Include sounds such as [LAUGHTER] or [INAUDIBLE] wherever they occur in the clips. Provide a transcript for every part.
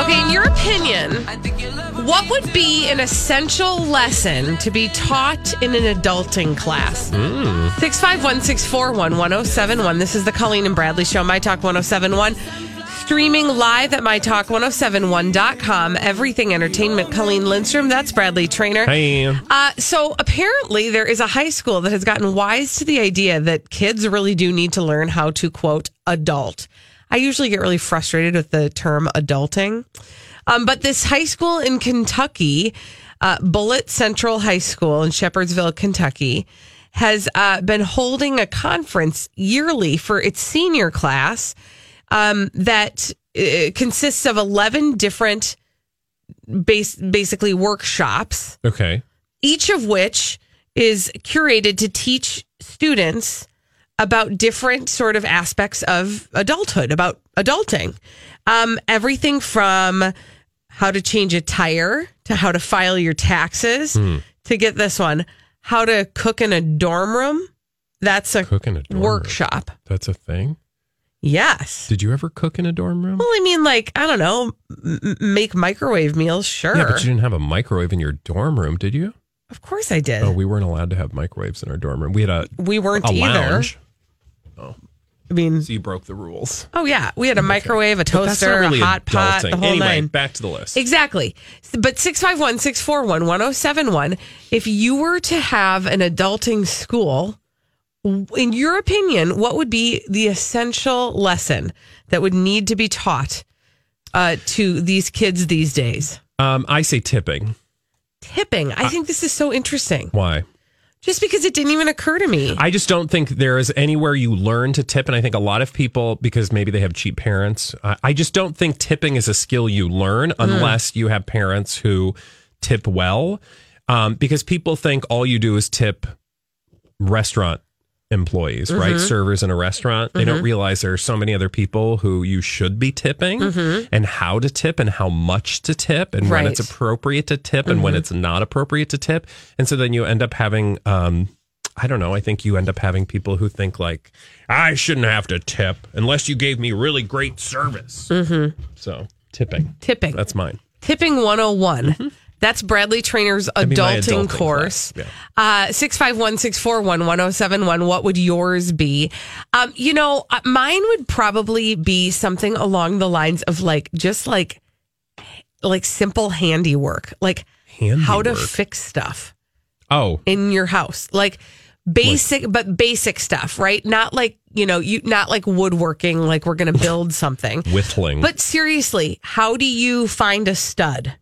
Okay, in your opinion, what would be an essential lesson to be taught in an adulting class? 651 641 1071. This is the Colleen and Bradley Show, My Talk 1071. Streaming live at MyTalk1071.com. Everything Entertainment. Colleen Lindstrom, that's Bradley Traynor. Hey. Uh, so apparently, there is a high school that has gotten wise to the idea that kids really do need to learn how to, quote, adult. I usually get really frustrated with the term adulting. Um, but this high school in Kentucky, uh, Bullitt Central High School in Shepherdsville, Kentucky, has uh, been holding a conference yearly for its senior class um, that uh, consists of 11 different base, basically workshops Okay. each of which is curated to teach students about different sort of aspects of adulthood, about adulting. Um, everything from how to change a tire to how to file your taxes to get this one, how to cook in a dorm room. That's a Cook in a dorm room. workshop. That's a thing. Yes. Did you ever cook in a dorm room? Well, I mean, like, I don't know, m- make microwave meals, sure. Yeah, but you didn't have a microwave in your dorm room, did you? of course I did. Oh, we weren't allowed to have microwaves in our dorm room. We had a, we weren't a either. lounge. I mean, So you broke the rules. Oh yeah, we had a microwave, a toaster, really a hot pot, the whole anyway, nine. back to the list. Exactly. But 651 641 1071, if you were to have an adulting school, in your opinion, what would be the essential lesson that would need to be taught uh, to these kids these days? Um, I say tipping. Tipping. I think this is so interesting. Why? Just because it didn't even occur to me. I just don't think there is anywhere you learn to tip. And I think a lot of people, because maybe they have cheap parents, I, I just don't think tipping is a skill you learn unless you have parents who tip well. Um, because people think all you do is tip restaurant employees, right? Mm-hmm. Servers in a restaurant. They don't mm-hmm. realize there are so many other people who you should be tipping mm-hmm. and how to tip and how much to tip and when it's appropriate to tip and when it's not appropriate to tip. And so then you end up having, um, I don't know. I think you end up having people who think like, I shouldn't have to tip unless you gave me really great service. Mm-hmm. So tipping, Tipping. that's mine. Tipping 101. That's Bradley Traynor's adulting, adulting course. Uh 651 641 1071. What would yours be? Um, you know, uh, mine would probably be something along the lines of like, just like, like simple handiwork, like how to fix stuff Oh, in your house. Like, basic but basic stuff right not like you know you not like woodworking like we're gonna [LAUGHS] build something whittling. but seriously, how do you find a stud?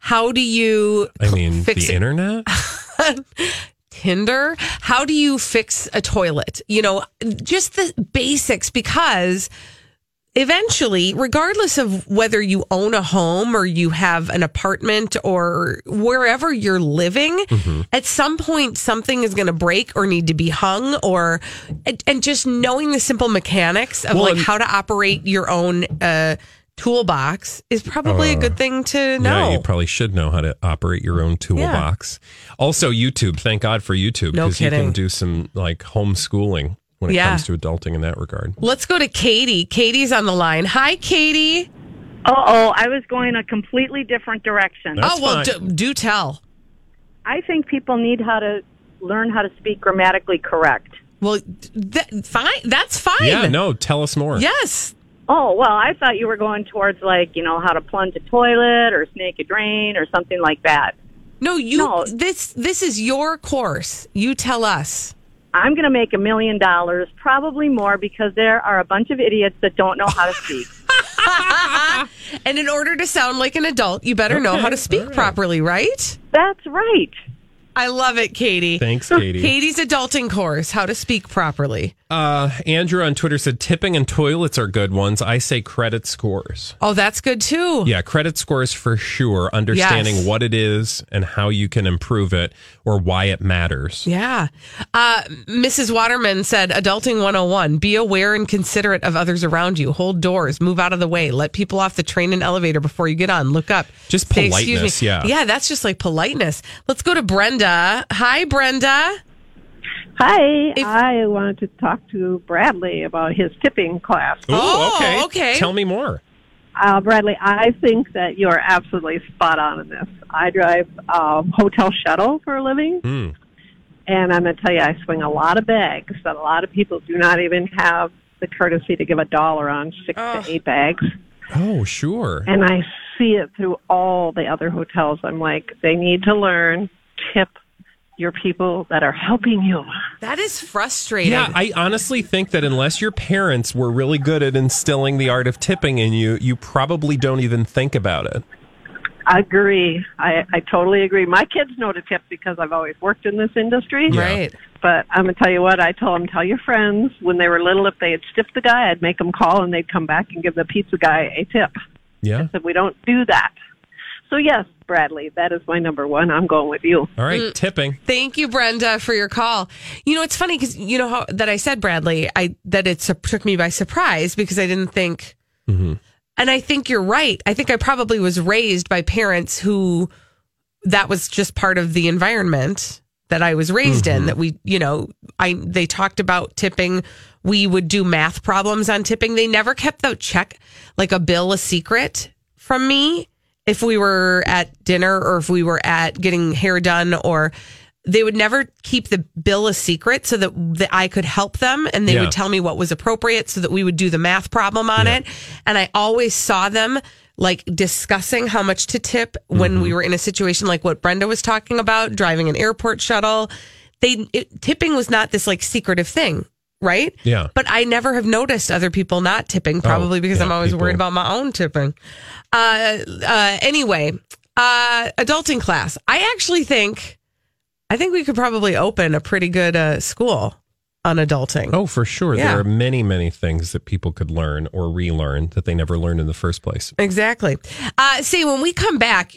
How do you I mean, fix the it? internet. [LAUGHS] Tinder? How do you fix a toilet? You know, just the basics because eventually, regardless of whether you own a home or you have an apartment or wherever you're living, Mm-hmm. at some point something is going to break or need to be hung or and- just knowing the simple mechanics of Well, like how to operate your own uh toolbox is probably a good thing to know. Uh, Yeah, you probably should know how to operate your own toolbox. Also, YouTube. Thank God for YouTube No because you can do some like homeschooling when it Yeah. comes to adulting in that regard. Let's go to Katie. Katie's on the line. Hi, Katie. Uh oh, I was going a completely different direction. That's oh well, do, do tell. I think people need how to learn how to speak grammatically correct. Well, th- fine. That's fine. Yeah, no, tell us more. Yes. Oh, well, I thought you were going towards like, you know, how to plunge a toilet or snake a drain or something like that. No, you. No. This this is your course. You tell us. I'm going to make a million dollars, probably more, because there are a bunch of idiots that don't know how to speak. [LAUGHS] [LAUGHS] and in order to sound like an adult, you better know how to speak properly, right? That's right. I love it, Katie. Thanks, Katie. Katie's adulting course, how to speak properly. Uh, Andrew on Twitter said tipping and toilets are good ones. I say credit scores. Oh, that's good too. Yeah, credit scores for sure. Understanding Yes. what it is and how you can improve it or why it matters. Yeah. Uh, Mrs. Waterman said, Adulting 101 be aware and considerate of others around you. Hold doors, move out of the way, let people off the train and elevator before you get on. Look up. Just Say, politeness, yeah. Yeah, that's just like politeness. Let's go to Brenda. Hi, Brenda. Hi, If- I wanted to talk to Bradley about his tipping class. Ooh, Oh, okay. okay. Tell me more. Uh, Bradley, I think that you're absolutely spot on in this. I drive um, hotel shuttle for a living, Hmm. and I'm going to tell you, I swing a lot of bags that a lot of people do not even have the courtesy to give a dollar on six Oh. to eight bags. Oh, sure. And I see it through all the other hotels. I'm like, they need to learn tip your people that are helping you. That is frustrating. Yeah, I honestly think that unless your parents were really good at instilling the art of tipping in you, you probably don't even think about it. I agree. I, I totally agree. My kids know to tip because I've always worked in this industry. Yeah. Right. But I'm gonna tell you what. I told them, tell your friends when they were little, if they had stiffed the guy, I'd make them call and they'd come back and give the pizza guy a tip. Yeah. So we don't do that. So yes, Bradley, that is my number one. I'm going with you. All right, Mm. tipping. Thank you, Brenda, for your call. You know, it's funny because you know how that I said, Bradley, I that it su- took me by surprise because I didn't think, and I think you're right. I think I probably was raised by parents who that was just part of the environment that I was raised in. That we, you know, I they talked about tipping. We would do math problems on tipping. They never kept the check like a bill a secret from me if we were at dinner or if we were at getting hair done or they would never keep the bill a secret so that, that I could help them and they Yeah. would tell me what was appropriate so that we would do the math problem on Yeah. it. And I always saw them like discussing how much to tip when Mm-hmm. we were in a situation like what Brenda was talking about, driving an airport shuttle. They it, tipping was not this like secretive thing, right? Yeah. But I never have noticed other people not tipping, probably because yeah, I'm always people- worried about my own tipping. Uh, uh, anyway, uh, adulting class. I actually think, I think we could probably open a pretty good uh, school on adulting. Oh, for sure. Yeah. There are many, many things that people could learn or relearn that they never learned in the first place. Exactly. Uh, see, when we come back,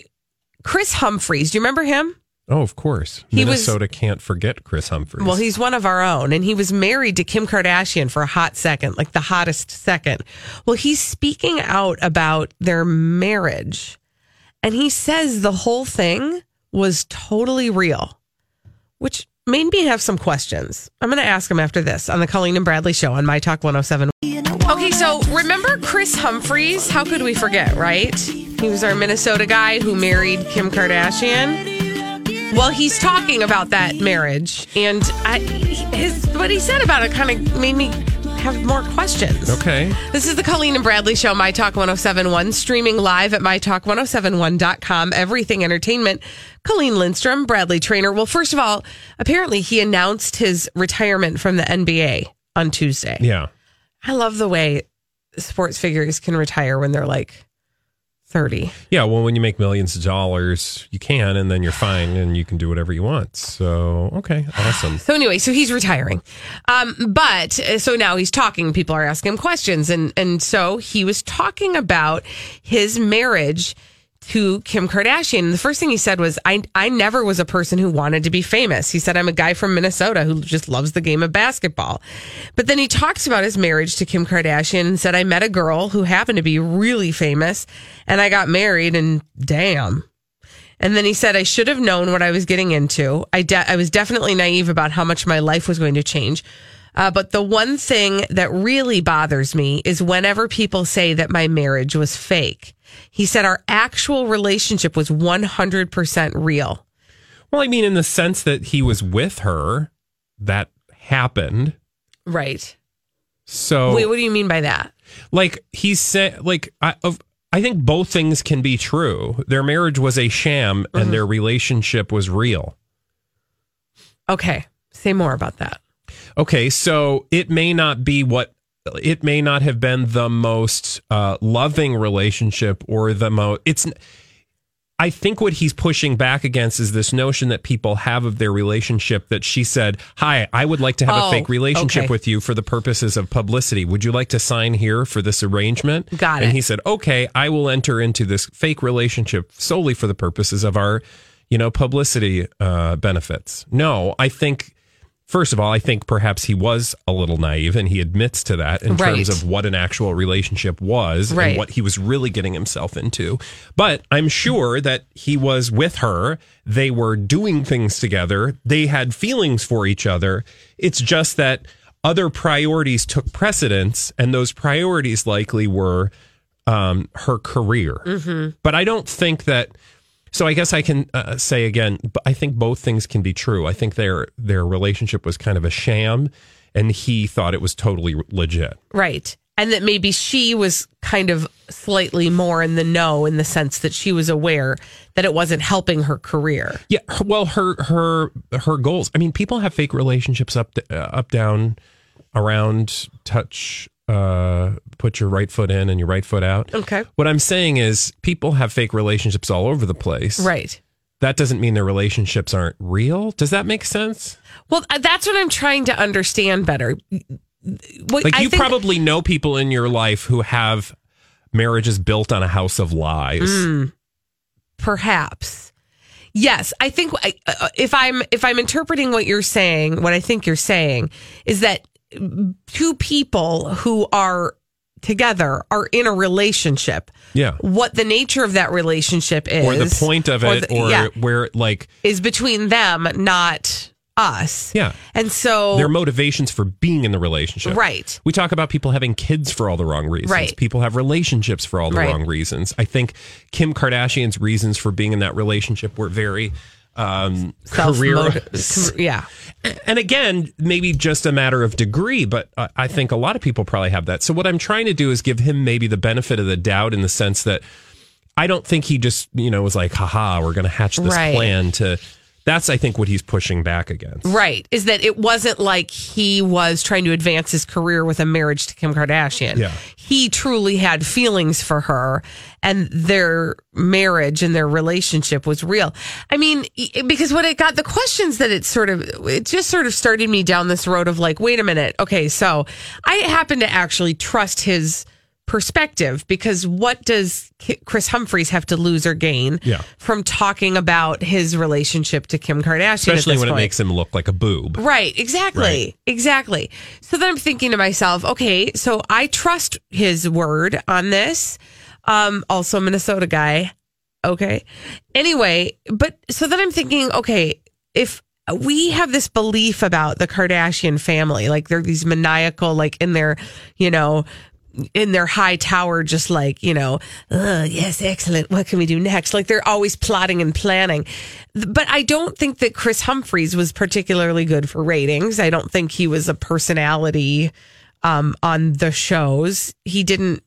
Kris Humphries, do you remember him? Oh, of course. He was- Minnesota can't forget Kris Humphries. Well, he's one of our own, and he was married to Kim Kardashian for a hot second, like the hottest second. Well, he's speaking out about their marriage, and he says the whole thing was totally real, which made me have some questions. I'm going to ask him after this on the Colleen and Bradley show on My Talk 107. Okay, so remember Kris Humphries? How could we forget, right? He was our Minnesota guy who married Kim Kardashian. Well, he's talking about that marriage, and I, his what he said about it kind of made me have more questions. okay. This is the Colleen and Bradley Show, My Talk 1071, streaming live at MyTalk1071.com. Everything Entertainment. Colleen Lindstrom, Bradley Traynor. Well, first of all, apparently he announced his retirement from the NBA on Tuesday. Yeah. I love the way sports figures can retire when they're like 30. Yeah. Well, when you make millions of dollars, you can, and then you're fine and you can do whatever you want. So, okay. Awesome. So anyway, so he's retiring. Um, but uh, so now he's talking. People are asking him questions, and and so he was talking about his marriage to Kim Kardashian. And the first thing he said was, "I I never was a person who wanted to be famous." He said, "I'm a guy from Minnesota who just loves the game of basketball." But then he talks about his marriage to Kim Kardashian and said, "I met a girl who happened to be really famous, and I got married, and damn." And then he said, I should have known what I was getting into. I, de- I was definitely naive about how much my life was going to change. Uh, but the one thing that really bothers me is whenever people say that my marriage was fake. He said our actual relationship was 100% real. Well, I mean, in the sense that he was with her, that happened. Right. So, Wait, what do you mean by that? like he said, like I, of, I think both things can be true. Their marriage was a sham, Mm-hmm. and their relationship was real. Okay. Say more about that. Okay, so it may not be what it may not have been the most uh, loving relationship or the most. It's. I think what he's pushing back against is this notion that people have of their relationship that she said, Hi, I would like to have Oh, a fake relationship okay. with you for the purposes of publicity. Would you like to sign here for this arrangement? Got it. And he said, Okay, I will enter into this fake relationship solely for the purposes of our, you know, publicity uh, benefits. No, I think. First of all, I think perhaps he was a little naive and he admits to that in terms of what an actual relationship was Right. and what he was really getting himself into. But I'm sure that he was with her. They were doing things together. They had feelings for each other. It's just that other priorities took precedence, and those priorities likely were um, her career. But I don't think that. So I guess I can uh, say again, I think both things can be true. I think their their relationship was kind of a sham, and he thought it was totally legit. Right. And that maybe she was kind of slightly more in the know in the sense that she was aware that it wasn't helping her career. Yeah, well, her her her goals. I mean, people have fake relationships up uh, up down, around, touch, uh, put your right foot in and your right foot out. Okay. What I'm saying is, people have fake relationships all over the place. Right. That doesn't mean their relationships aren't real. Does that make sense? Well, uh, that's what I'm trying to understand better. What, Like I you think- probably know people in your life who have marriages built on a house of lies. Mm. perhaps yes i think uh, if i'm if i'm interpreting what you're saying what i think you're saying is that two people who are together are in a relationship Yeah. what the nature of that relationship is Or the point of or it, the- or yeah, where like is between them not us Yeah. and so their motivations for being in the relationship. Right. We talk about people having kids for all the wrong reasons. Right. People have relationships for all the Right. wrong reasons. I think Kim Kardashian's reasons for being in that relationship were very um, career. yeah and again, maybe just a matter of degree, but I I think a lot of people probably have that. So what I'm trying to do is give him maybe the benefit of the doubt in the sense that I don't think he just, you know, was like, haha, we're going to hatch this Right. plan to. That's, I think, what he's pushing back against. Right. Is that it wasn't like he was trying to advance his career with a marriage to Kim Kardashian. Yeah. He truly had feelings for her and their marriage and their relationship was real. I mean, because when it got the questions that it sort of, it just sort of started me down this road of like, wait a minute. Okay. So I happen to actually trust his perspective because what does Kris Humphries have to lose or gain Yeah. from talking about his relationship to Kim Kardashian? Especially when it makes him look like a boob. Right, exactly. Right. Exactly. So then I'm thinking to myself, okay, so I trust his word on this. Um, also a Minnesota guy. Okay. Anyway, but so then I'm thinking, okay, if we have this belief about the Kardashian family, like they're these maniacal, like in their, you know, in their high tower, just like, you know, yes, excellent. What can we do next? Like they're always plotting and planning. But I don't think that Kris Humphries was particularly good for ratings. I don't think he was a personality um, on the shows. He didn't,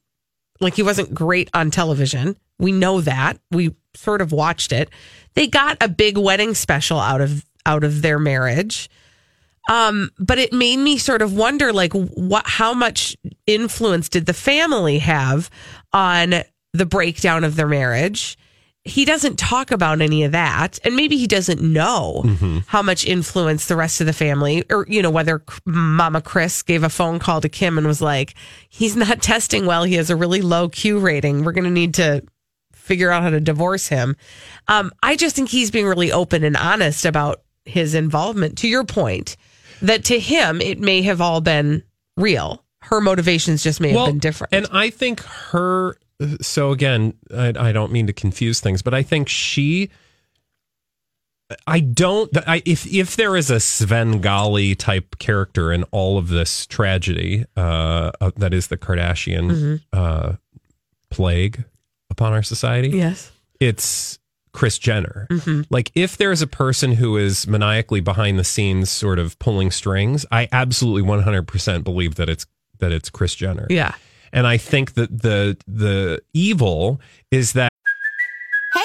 like, he wasn't great on television. We know that. We sort of watched it. They got a big wedding special out of out of their marriage. Um, but it made me sort of wonder, like, what, how much influence did the family have on the breakdown of their marriage? He doesn't talk about any of that, and maybe he doesn't know how much influence the rest of the family, or you know, whether Mama Kris gave a phone call to Kim and was like, "He's not [LAUGHS] testing well. He has a really low Q rating. We're going to need to figure out how to divorce him." Um, I just think he's being really open and honest about his involvement. To your point, that to him it may have all been real. Her motivations just may have been different. And I think her. So again, I, I don't mean to confuse things, but I think she. I don't. I, if if there is a Svengali type character in all of this tragedy, uh, uh, that is the Kardashian Mm-hmm. uh, plague upon our society. yes. it's Kris Jenner. Mm-hmm. Like, if there's a person who is maniacally behind the scenes, sort of pulling strings, I absolutely 100% believe that it's that it's Kris Jenner. Yeah. And I think that the the evil is that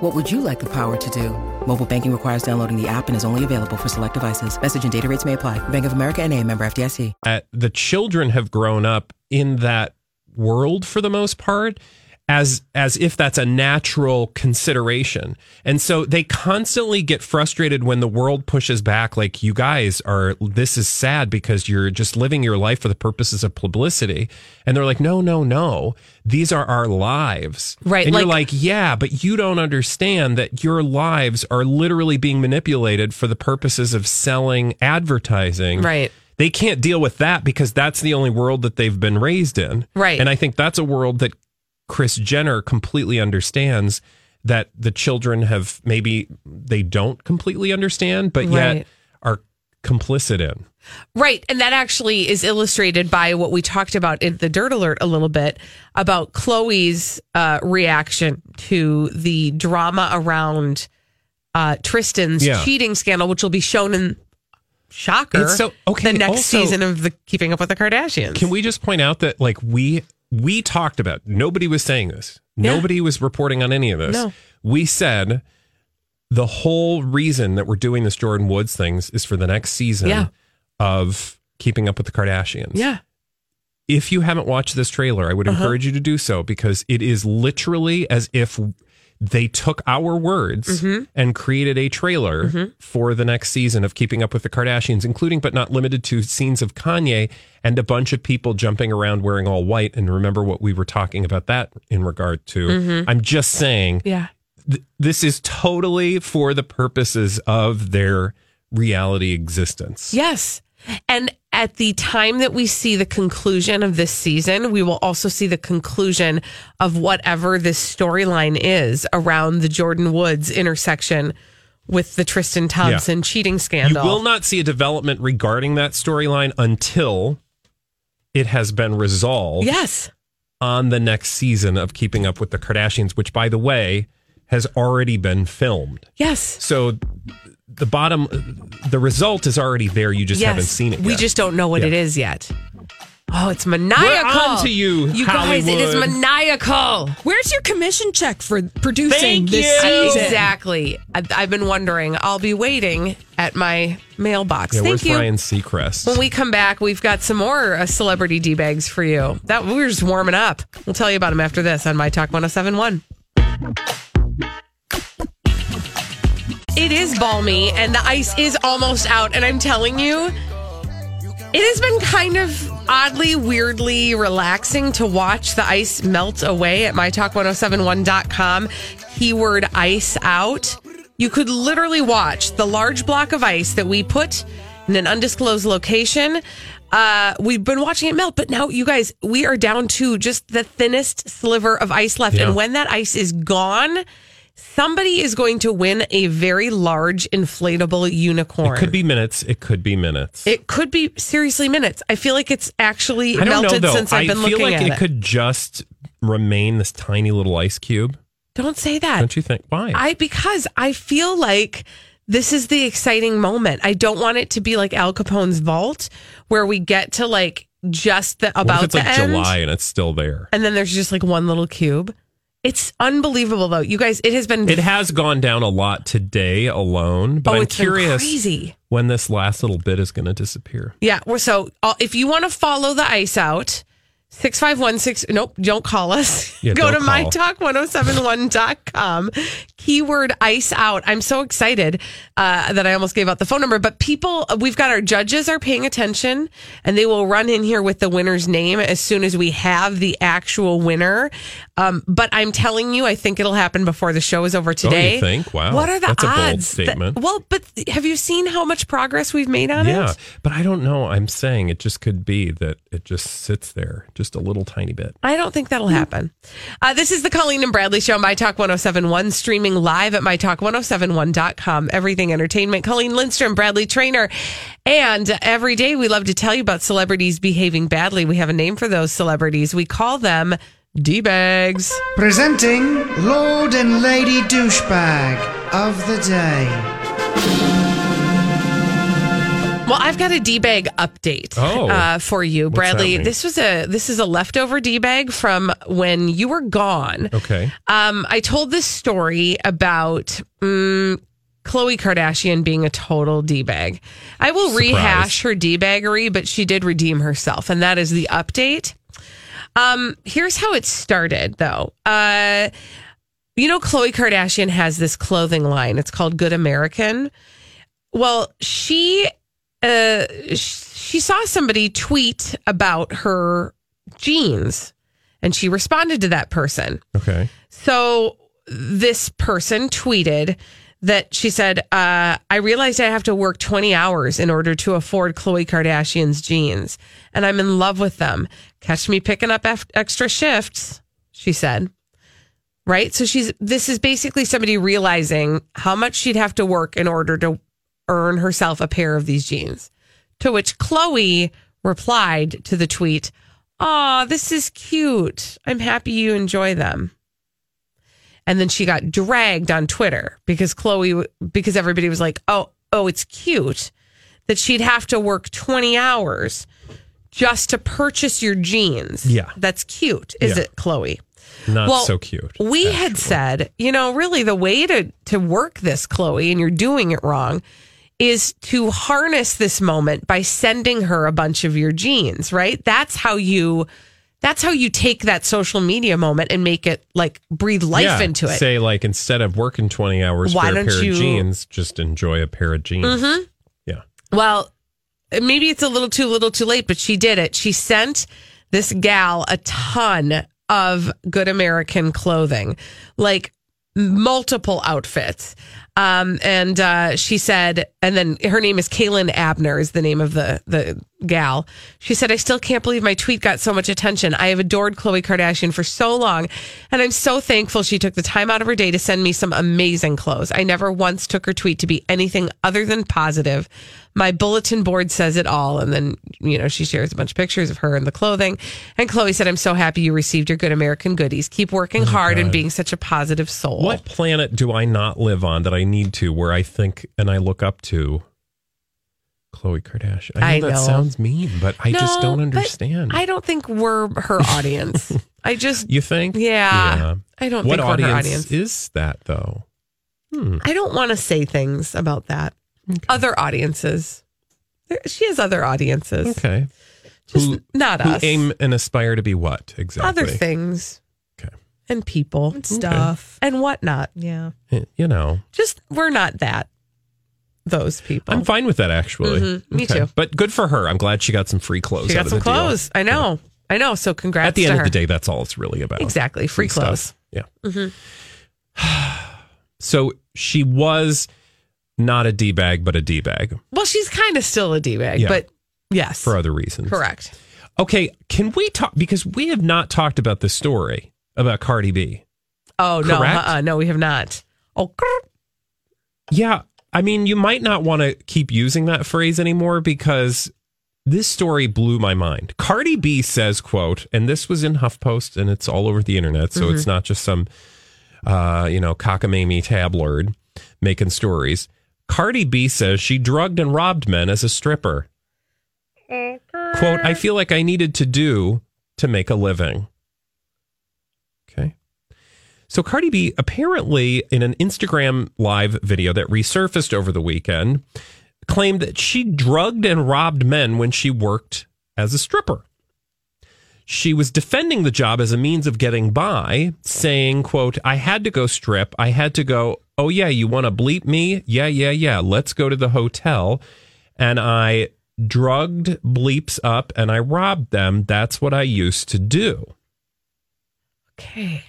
What would you like the power to do? Mobile banking requires downloading the app and is only available for select devices. Message and data rates may apply. Bank of America and a member FDIC. Uh, the children have grown up in that world for the most part as as if that's a natural consideration. And so they constantly get frustrated when the world pushes back like you guys are this is sad because you're just living your life for the purposes of publicity. And they're like no no no, these are our lives. Right, And you're like- like yeah, but you don't understand that your lives are literally being manipulated for the purposes of selling advertising. Right. They can't deal with that because that's the only world that they've been raised in. Right. And I think that's a world that Kris Jenner completely understands that the children have maybe they don't completely understand, but Right. yet are complicit in. Right. And that actually is illustrated by what we talked about in the Dirt Alert a little bit about Khloe's uh, reaction to the drama around uh, Tristan's Yeah. cheating scandal, which will be shown in Shocker. It's so- okay, The next also- season of the Keeping Up with the Kardashians. Can we just point out that like we we talked about nobody was saying this. Yeah. Nobody was reporting on any of this. No. We said the whole reason that we're doing this Jordyn Woods things is for the next season Yeah. of Keeping Up with the Kardashians. Yeah. if you haven't watched this trailer, I would Uh-huh. encourage you to do so because it is literally as if they took our words Mm-hmm. and created a trailer for the next season of Keeping Up with the Kardashians, including but not limited to scenes of Kanye and a bunch of people jumping around wearing all white. And remember what we were talking about that in regard to. Mm-hmm. I'm just saying Yeah. th- this is totally for the purposes of their reality existence. Yes. And at the time that we see the conclusion of this season, we will also see the conclusion of whatever this storyline is around the Jordyn Woods intersection with the Tristan Thompson cheating scandal. You will not see a development regarding that storyline until it has been resolved yes. on the next season of Keeping Up with the Kardashians, which, by the way, has already been filmed. Yes. So the bottom, the result is already there. You just yes. haven't seen it. Yet. We yet. just don't know what Yeah. it is yet. Oh, it's maniacal. We're on to you, You guys, it is maniacal. Where's your commission check for producing Thank this you. season? Exactly. I've, I've been wondering. I'll be waiting at my mailbox. Yeah, Thank where's you. Ryan Seacrest? When we come back, we've got some more uh, celebrity D bags for you. That we're just warming up. We'll tell you about them after this on My Talk 1071. It is balmy and the ice is almost out. And I'm telling you, it has been kind of oddly, weirdly relaxing to watch the ice melt away at mytalk1071.com. Keyword ice out. You could literally watch the large block of ice that we put in an undisclosed location. Uh, we've been watching it melt, but now you guys, we are down to just the thinnest sliver of ice left. Yeah. And when that ice is gone, somebody is going to win a very large inflatable unicorn. it could be minutes. It could be minutes. It could be seriously minutes. I feel like it's actually melted know since I've I been looking like at it, I feel like it. could just remain this tiny little ice cube. Don't say that. Don't you think? Why? I because I feel like this is the exciting moment. I don't want it to be like Al Capone's vault where we get to like just the what about if it's the like end, July and it's still there? and then there's just like one little cube. It's unbelievable though. You guys, it has been It has gone down a lot today alone, but oh, I'm curious when this last little bit is going to disappear. Yeah. Well, so uh, if you want to follow the ice out, 6516, nope, don't call us. Yeah, [LAUGHS] Go to call. mytalk1071.com. keyword ice out. I'm so excited uh, that I almost gave out the phone number. But people, we've got our judges are paying attention and they will run in here with the winner's name as soon as we have the actual winner. Um, but I'm telling you, I think it'll happen before the show is over today. Oh, think? Wow. What are the That's a bold odds? that- statement. well, but have you seen how much progress we've made on Yeah, it? Yeah, but I don't know. I'm saying it just could be that it just sits there just a little tiny bit. I don't think that'll happen. Uh, this is the Colleen and Bradley Show, on My Talk 1071, streaming live at MyTalk1071.com. Everything Entertainment. Colleen Lindstrom, Bradley Traynor. And every day we love to tell you about celebrities behaving badly. We have a name for those celebrities. We call them D-bags. Presenting Lord and Lady Douchebag of the Day. Well, I've got a D-bag update Oh. uh, for you, Bradley. This was a this is a leftover D-bag from when you were gone. Okay. Um, I told this story about um, Khloe Kardashian being a total d bag. I will Surprise. rehash her d baggery, but she did redeem herself, and that is the update. Um, here's how it started, though. Uh, you know, Khloe Kardashian has this clothing line. It's called Good American. Well, she uh, she saw somebody tweet about her jeans, and she responded to that person. Okay. So this person tweeted that she said, uh, I realized I have to work 20 hours in order to afford Khloe Kardashian's jeans, and I'm in love with them. Catch me picking up ef- extra shifts, she said. Right? So she's this is basically somebody realizing how much she'd have to work in order to earn herself a pair of these jeans. To which Khloe replied to the tweet, Aw, this is cute. I'm happy you enjoy them. And then she got dragged on Twitter because Khloe, because everybody was like, oh, oh, it's cute that she'd have to work 20 hours just to purchase your jeans. Yeah. That's cute, is Yeah. it, Khloe? Not Well, so cute. We had said, you know, really the way to to work this, Khloe, and you're doing it wrong, is to harness this moment by sending her a bunch of your jeans, right? That's how you that's how you take that social media moment and make it like breathe life Yeah, into it. Say like instead of working twenty hours Why for a don't pair you- of jeans, just enjoy a pair of jeans. Mhm. Yeah. Well, maybe it's a little too little too late, but she did it. She sent this gal a ton of good American clothing, like multiple outfits. Um, and uh, she said, and then her name is Kaylin Abner is the name of the the gal. She said, I still can't believe my tweet got so much attention. I have adored Khloe Kardashian for so long, and I'm so thankful she took the time out of her day to send me some amazing clothes. I never once took her tweet to be anything other than positive. My bulletin board says it all. And then, you know, she shares a bunch of pictures of her in the clothing. And Khloe said, I'm so happy you received your good American goodies. Keep working oh hard and being such a positive soul. What planet do I not live on that I need to where I think and I look up to Khloe Kardashian? I know I that know. sounds mean, but I just don't understand. I don't think we're her [LAUGHS] audience. I just, you think? Yeah. I don't what think we're her audience audience. is that though? Hmm. I don't want to say things about that. Other audiences. There, she has other audiences. Okay. Just who, not who us. aim and aspire to be what exactly? Other things. Okay. And people. And stuff. And whatnot. Yeah. Eh, You know, Just, we're not that. Those people. I'm fine with that actually. Mhm. Me too. But good for her. I'm glad she got some free clothes. She out got of some the deal. clothes. I know. I know. So congrats At the end her. of the day, that's all it's really about. Exactly. Free stuff. clothes. Yeah. Mhm. [SIGHS] So she was not a D bag, but a D bag Well, she's kind of still a D bag, Yeah. but yes. for other reasons. Correct. Okay, can we talk because we have not talked about the story about Cardi B. Oh, no. Uh-uh, no, we have not. Oh, grr. Yeah, I mean, you might not want to keep using that phrase anymore because this story blew my mind. Cardi B says, "quote," and this was in HuffPost, and it's all over the internet, so it's not just some, uh, you know, cockamamie tabloid making stories. Cardi B says she drugged and robbed men as a stripper. Quote, I feel like I needed to do to make a living. So Cardi B apparently in an Instagram live video that resurfaced over the weekend claimed that she drugged and robbed men when she worked as a stripper. she was defending the job as a means of getting by, saying, quote, I had to go strip. I had to go, oh yeah, you want to bleep me? Yeah, yeah, yeah. Let's go to the hotel. And I drugged bleeps up and I robbed them. That's what I used to do. Okay.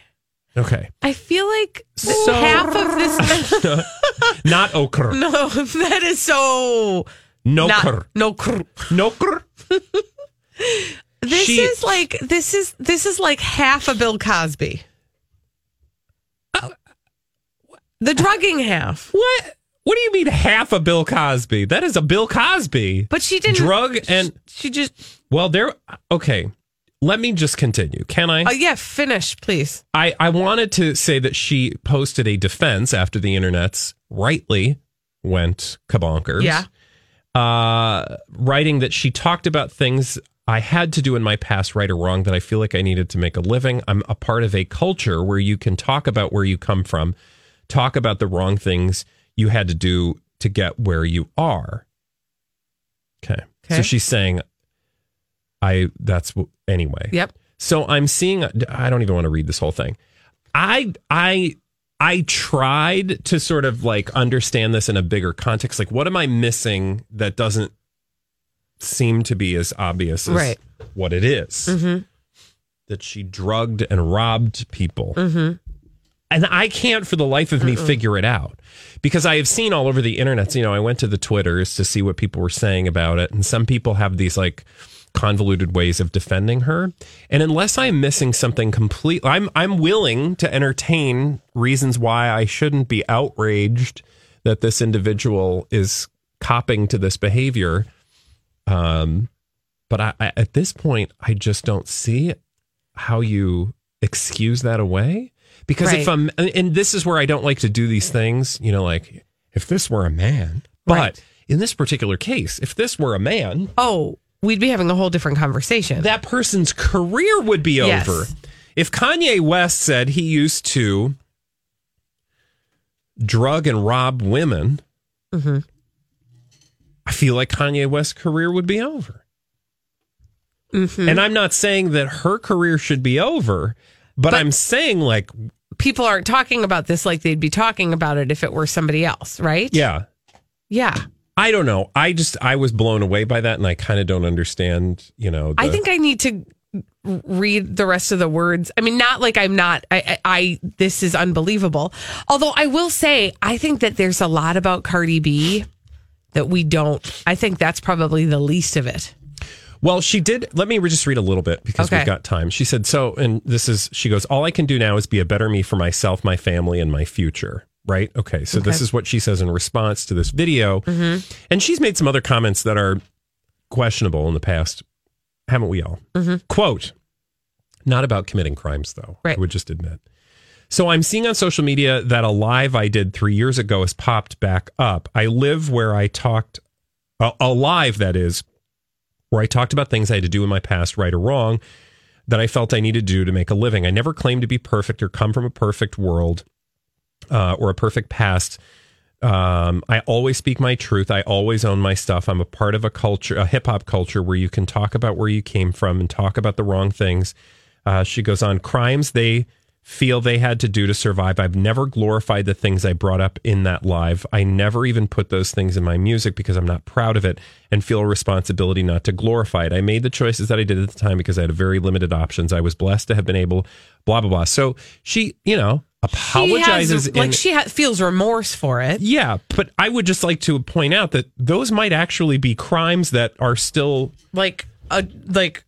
Okay. I feel like So- half of this. [LAUGHS] Not ochre. no, [LAUGHS] that is so. No cr. No. cr. No cr. [LAUGHS] This She- is like this is this is like half a Bill Cosby. Uh, the drugging half, What? What do you mean half a Bill Cosby? That is a Bill Cosby. but she didn't Drug and She just. well, there. Okay, let me just continue. Can I? Oh yeah, finish please. I, I wanted to say that she posted a defense after the internet's rightly went kabonkers. Yeah. Uh, writing that she talked about things I had to do in my past, right or wrong, that I feel like I needed to make a living. I'm a part of a culture where you can talk about where you come from, talk about the wrong things you had to do to get where you are. Okay. So she's saying, I, that's anyway. Yep. So I'm seeing I don't even want to read this whole thing. I I I tried to sort of like understand this in a bigger context. Like what am I missing that doesn't seem to be as obvious as Right. what it is? Mm-hmm. That she drugged and robbed people. Mm-hmm. And I can't for the life of me figure it out because I have seen all over the internet. You know, I went to the Twitters to see what people were saying about it. And some people have these like convoluted ways of defending her. And unless I'm missing something complete, I'm, I'm willing to entertain reasons why I shouldn't be outraged that this individual is copping to this behavior. Um, but I, I, at this point, I just don't see how you excuse that away. Because if I'm, and this is where I don't like to do these things, you know, like if this were a man, but Right. in this particular case, if this were a man, Oh, we'd be having a whole different conversation. that person's career would be Yes. over. If Kanye West said he used to drug and rob women, Mm-hmm. I feel like Kanye West's career would be over. Mm-hmm. And I'm not saying that her career should be over, but, But- I'm saying like, People aren't talking about this like they'd be talking about it if it were somebody else, right? yeah, Yeah. I don't know. I just I was blown away by that, and I kind of don't understand. You know, I think I need to read the rest of the words. I mean, not like I'm not. I, I, I this is unbelievable. Although I will say, I think that there's a lot about Cardi B that we don't. I think that's probably the least of it. Well, she did. Let me just read a little bit because Okay. we've got time. She said, so, and this is, she goes, all I can do now is be a better me for myself, my family, and my future. Right. Okay. So this is what she says in response to this video. Mm-hmm. And she's made some other comments that are questionable in the past. Haven't we all? Quote, not about committing crimes, though. Right. I would just admit. So I'm seeing on social media that a live I did three years ago has popped back up. I live where I talked, a, a live that is, where I talked about things I had to do in my past, right or wrong, that I felt I needed to do to make a living. I never claimed to be perfect or come from a perfect world uh, or a perfect past. Um, I always speak my truth. I always own my stuff. I'm a part of a culture, a hip hop culture where you can talk about where you came from and talk about the wrong things. Uh, she goes on crimes they feel they had to do to survive. I've never glorified the things I brought up in that live. I never even put those things in my music because I'm not proud of it and feel a responsibility not to glorify it. I made the choices that I did at the time because I had very limited options. I was blessed to have been able, blah, blah, blah. So she, you know, apologizes. She has, like she ha- feels remorse for it. yeah, but I would just like to point out that those might actually be crimes that are still Like uh, like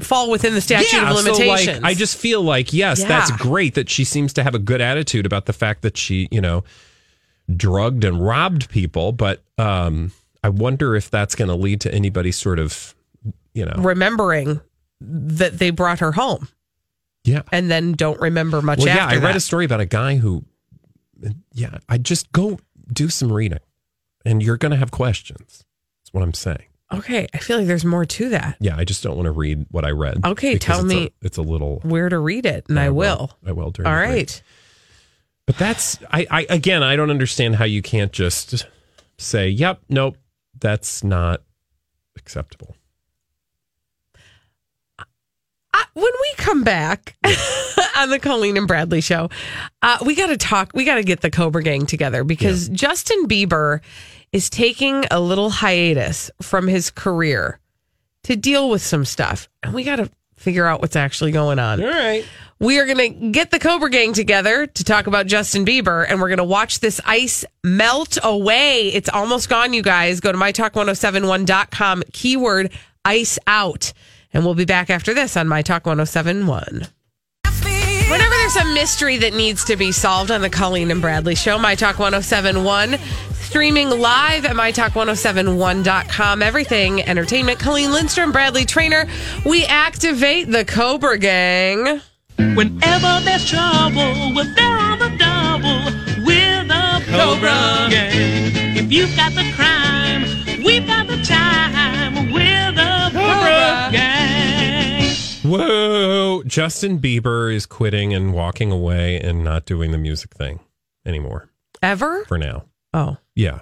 fall within the statute yeah, of so, limitations. like, I just feel like yes, that's great that she seems to have a good attitude about the fact that she, you know, drugged and robbed people, but um I wonder if that's going to lead to anybody sort of, you know, remembering that they brought her home yeah. and then don't remember much Well, yeah, I read that. a story about a guy who, yeah, I just go do some reading, and you're going to have questions. That's what I'm saying. Okay, I feel like there's more to that. Yeah, I just don't want to read what I read. Okay, tell it's a- me it's a little. Where to read it, and I will. I will. During All right. break. But that's I, I again I don't understand how you can't just say, Yep, nope, that's not acceptable. I, when we come back [LAUGHS] on the Colleen and Bradley show, uh, we got to talk. We got to get the Cobra Gang together because Justin Bieber is taking a little hiatus from his career to deal with some stuff, and we got to figure out what's actually going on. All right. We are going to get the Cobra Gang together to talk about Justin Bieber, and we're going to watch this ice melt away. It's almost gone, you guys. Go to mytalk1071.com, keyword ice out. And we'll be back after this on My Talk 1071. Whenever there's a mystery that needs to be solved on the Colleen and Bradley show, My Talk 1071, streaming live at MyTalk1071.com. Everything entertainment. Colleen Lindstrom, Bradley Traynor. We activate the Cobra Gang. Whenever there's trouble, we're there on the double with the Cobra Gang. If you've got the crime, we've got the time with the Cobra Gang. Whoa. Justin Bieber is quitting and walking away and not doing the music thing anymore Ever? for now. Oh. Yeah.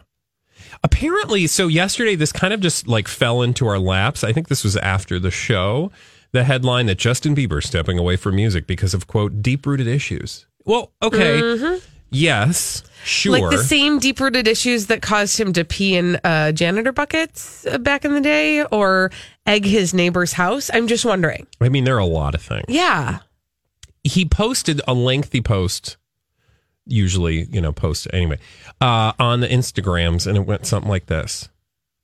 Apparently, so yesterday, this kind of just like fell into our laps. I think this was after the show. The headline that Justin Bieber stepping away from music because of quote deep rooted issues. Well, okay. Mm-hmm. Yes, sure. Like the same deep rooted issues that caused him to pee in uh, janitor buckets uh, back in the day or egg his neighbor's house. I'm just wondering. I mean, there are a lot of things. Yeah. he posted a lengthy post usually you know post anyway uh on the instagrams and it went something like this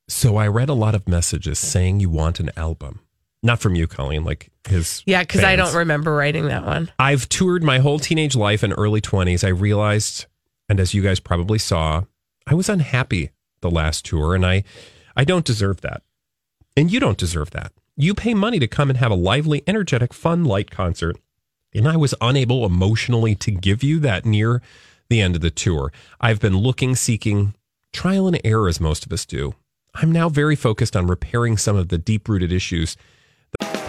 so i read a lot of messages saying you want an album not from you colleen like his Yeah, because I don't remember writing that one. i've toured my whole teenage life and early 20s i realized and as you guys probably saw i was unhappy the last tour and i i don't deserve that and you don't deserve that you pay money to come and have a lively energetic fun light concert and I was unable emotionally to give you that near the end of the tour. I've been looking, seeking, trial and error, as most of us do. I'm now very focused on repairing some of the deep rooted issues.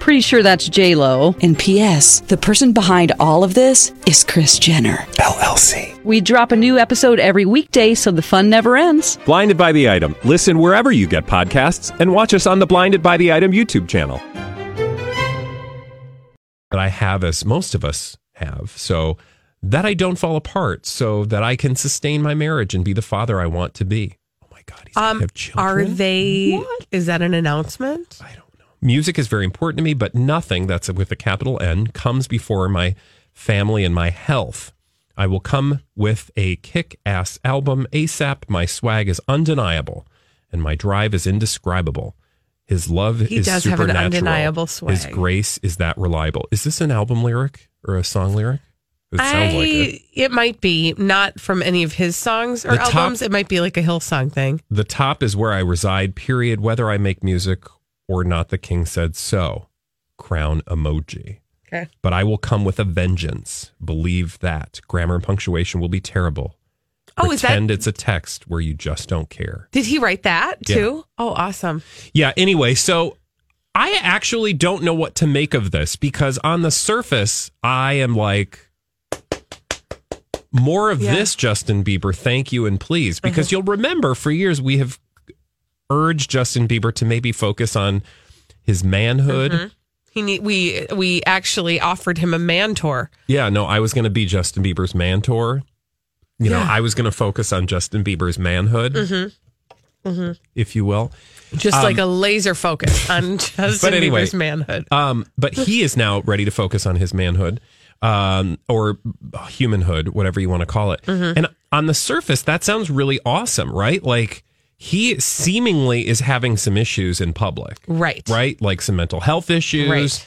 Pretty sure that's J Lo. And P.S. The person behind all of this is Kris Jenner LLC. We drop a new episode every weekday, so the fun never ends. Blinded by the item. Listen wherever you get podcasts, and watch us on the Blinded by the Item YouTube channel. that I have, as most of us have, so that I don't fall apart, so that I can sustain my marriage and be the father I want to be. Oh my God, he's gonna Um, have are they? Is that an announcement? I don't know. Music is very important to me, but nothing that's with a capital N comes before my family and my health. I will come with a kick ass album ASAP. My swag is undeniable and my drive is indescribable. His love He is does have an supernatural. undeniable His grace is that reliable. Is this an album lyric or a song lyric? It sounds I, like it. it might be not from any of his songs or The top- albums. it might be like a Hillsong thing. The top is where I reside, period. Whether I make music or not, the king said so. Crown emoji. Okay. But I will come with a vengeance. Believe that. Grammar and punctuation will be terrible. Oh, is that? Pretend it's a text where you just don't care. Did he write that Yeah. too? Oh, awesome. Yeah, anyway, so I actually don't know what to make of this because on the surface, I am like, more of Yeah. this, Justin Bieber, thank you and please. Because uh-huh. you'll remember for years we have urged Justin Bieber to maybe focus on his manhood. Mhm. He need, we we actually offered him a mentor. Yeah, no, I was going to be Justin Bieber's mentor. You know, I was going to focus on Justin Bieber's manhood, Mm-hmm. Mm-hmm. if you will. Just Um, like a laser focus on [LAUGHS] Justin anyway, Bieber's manhood. Um, but he is now ready to focus on his manhood, um, or humanhood, whatever you want to call it. Mhm. And on the surface, that sounds really awesome, right? Like he seemingly is having some issues in public. Right. Right? Like some mental health issues.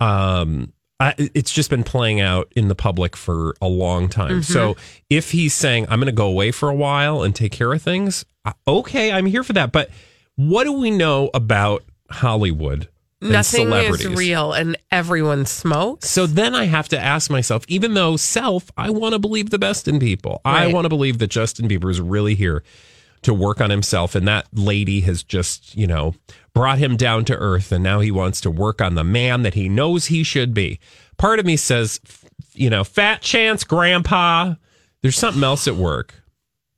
Um I, it's just been playing out in the public for a long time. Mhm. So if he's saying I'm going to go away for a while and take care of things, okay, I'm here for that. But what do we know about Hollywood? and Nothing is real and everyone smokes. So then I have to ask myself, even though self, I want to believe the best in people. I want to believe that Justin Bieber is really here to work on himself. And that lady has just, you know, brought him down to earth. And now he wants to work on the man that he knows he should be. Part of me says, you know, fat chance, grandpa. There's something else at work.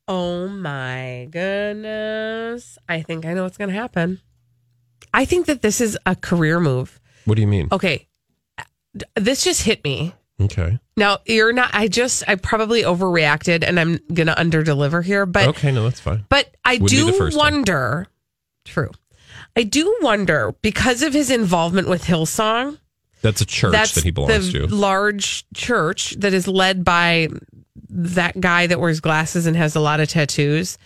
Oh my goodness. I think I know what's going to happen. I think that this is a career move. What do you mean? Okay. This just hit me. Okay. Now, you're not, I just, I probably overreacted and I'm going to underdeliver here, but okay, no, that's fine. But I Wouldn't do first time. wonder. True. I do wonder because of his involvement with Hillsong. That's a church that's that he belongs to. large church that is led by that guy that wears glasses and has a lot of tattoos.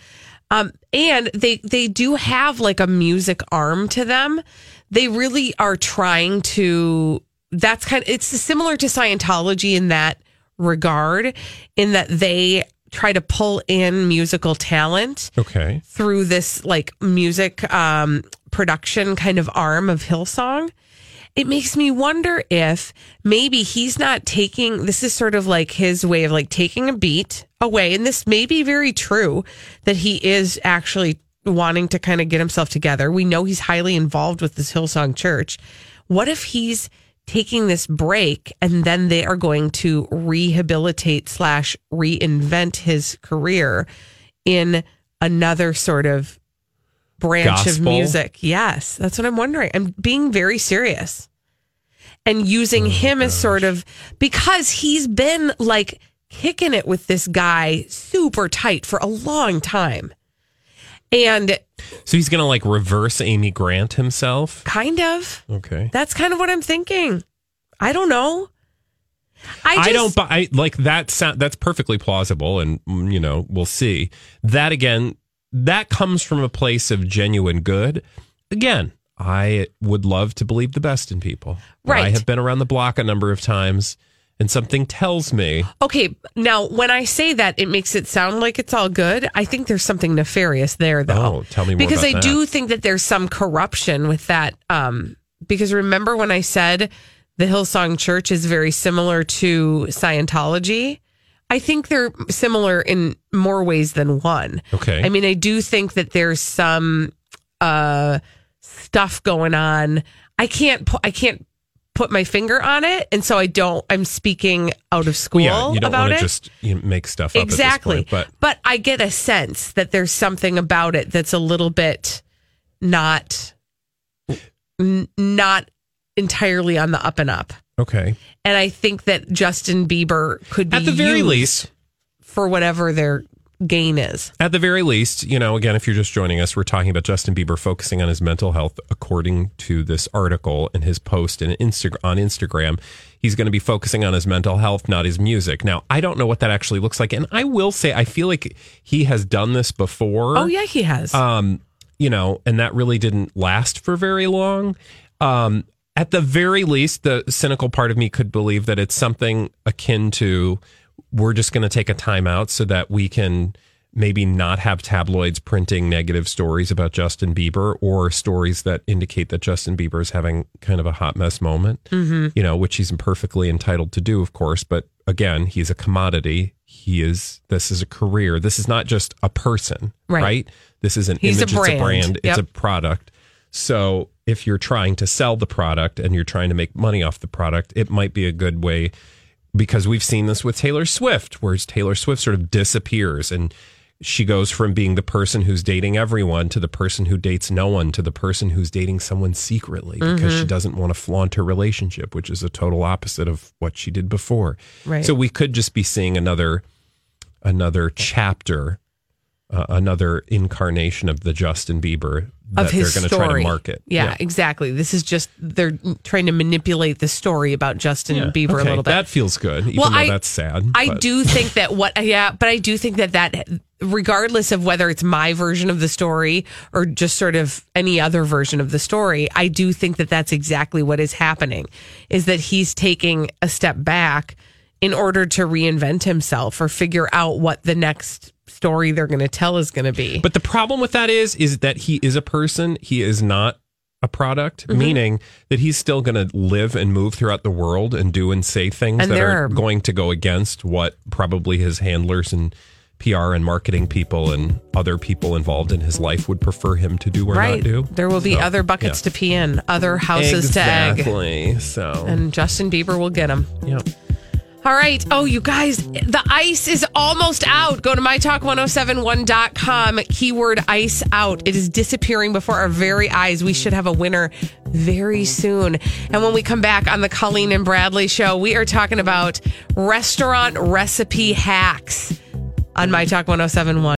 Um, and they they do have like a music arm to them. They really are trying to. That's kind of it's similar to Scientology in that regard, in that they try to pull in musical talent Okay. through this like music um, production kind of arm of Hillsong. It makes me wonder if maybe he's not taking this is sort of like his way of like taking a beat away. And this may be very true that he is actually wanting to kind of get himself together. We know he's highly involved with this Hillsong church. What if he's taking this break and then they are going to rehabilitate slash reinvent his career in another sort of branch of music. Yes, that's what I'm wondering. I'm being very serious and Oh, using him as sort of because he's been like kicking it with this guy super tight for a long time. And So he's going to like reverse Amy Grant himself. kind of, Okay. that's kind of what I'm thinking. I don't know. I, I, don't buy I, like that. Sound, that's perfectly plausible, and mm, you know we'll see. That again, that comes from a place of genuine good. Again, I would love to believe the best in people. Right. I have been around the block a number of times, and something tells me Okay, now when I say that, it makes it sound like it's all good. I think there's something nefarious there, though. Oh, tell me more because I do think that there's some corruption with that. Um, because remember when I said the Hillsong Church is very similar to Scientology? I think they're similar in more ways than one. Okay. I mean, I do think that there's some uh, stuff going on. I can't. I can't put my finger on it, and so I don't. I'm speaking out of school Well, yeah, you don't about want it. just you know, make stuff up exactly. Point, but I get a sense that there's something about it that's a little bit not n- not entirely on the up and up. okay. And I think that Justin Bieber could be At the very least, for whatever their gain is. At the very least, you know, again, if you're just joining us, we're talking about Justin Bieber focusing on his mental health. According to this article and his post in Insta- on Instagram, he's going to be focusing on his mental health, not his music. Now, I don't know what that actually looks like, and I will say, I feel like he has done this before. Oh yeah, he has. Um, you know, and that really didn't last for very long. Um, at the very least, the cynical part of me could believe that it's something akin to we're just going to take a timeout so that we can maybe not have tabloids printing negative stories about Justin Bieber or stories that indicate that Justin Bieber is having kind of a hot mess moment, Mhm. you know, which he's perfectly entitled to do, of course. But again, he's a commodity. He is, this is a career. This is not just a person, Right. right? This is an He's a image, it's a brand. brand, it's a product. So if you're trying to sell the product and you're trying to make money off the product, it might be a good way because we've seen this with Taylor Swift, where Taylor Swift sort of disappears and she goes from being the person who's dating everyone to the person who dates no one to the person who's dating someone secretly because she Mhm. doesn't want to flaunt her relationship, which is a total opposite of what she did before. Right. So we could just be seeing another another chapter uh, another incarnation of the Justin Bieber of his they're to try to story. market. Yeah, exactly. This is just they're trying to manipulate the story about Justin Yeah, Bieber okay, a little bit. That feels good, even Well, though I- that's sad. I but- do think that what, yeah, but I do think that that, regardless of whether it's my version of the story or just sort of any other version of the story, I do think that that's exactly what is happening is that he's taking a step back in order to reinvent himself or figure out what the next story they're going to tell is going to be. But the problem with that is, is that he is a person. He is not a product, Mm-hmm. meaning that he's still going to live and move throughout the world and do and say things And that are, are- going to go against what probably his handlers and PR and marketing people and other people involved in his life would prefer him to do or right. not do. There will be So, other buckets yeah. to pee in, other houses to egg. Exactly. So And Justin Bieber will get them. yeah. All right. Oh, you guys, the ice is almost out. Go to mytalk1071.com. Keyword ice out. It is disappearing before our very eyes. We should have a winner very soon. And when we come back on the Colleen and Bradley show, we are talking about restaurant recipe hacks on My Talk 1071.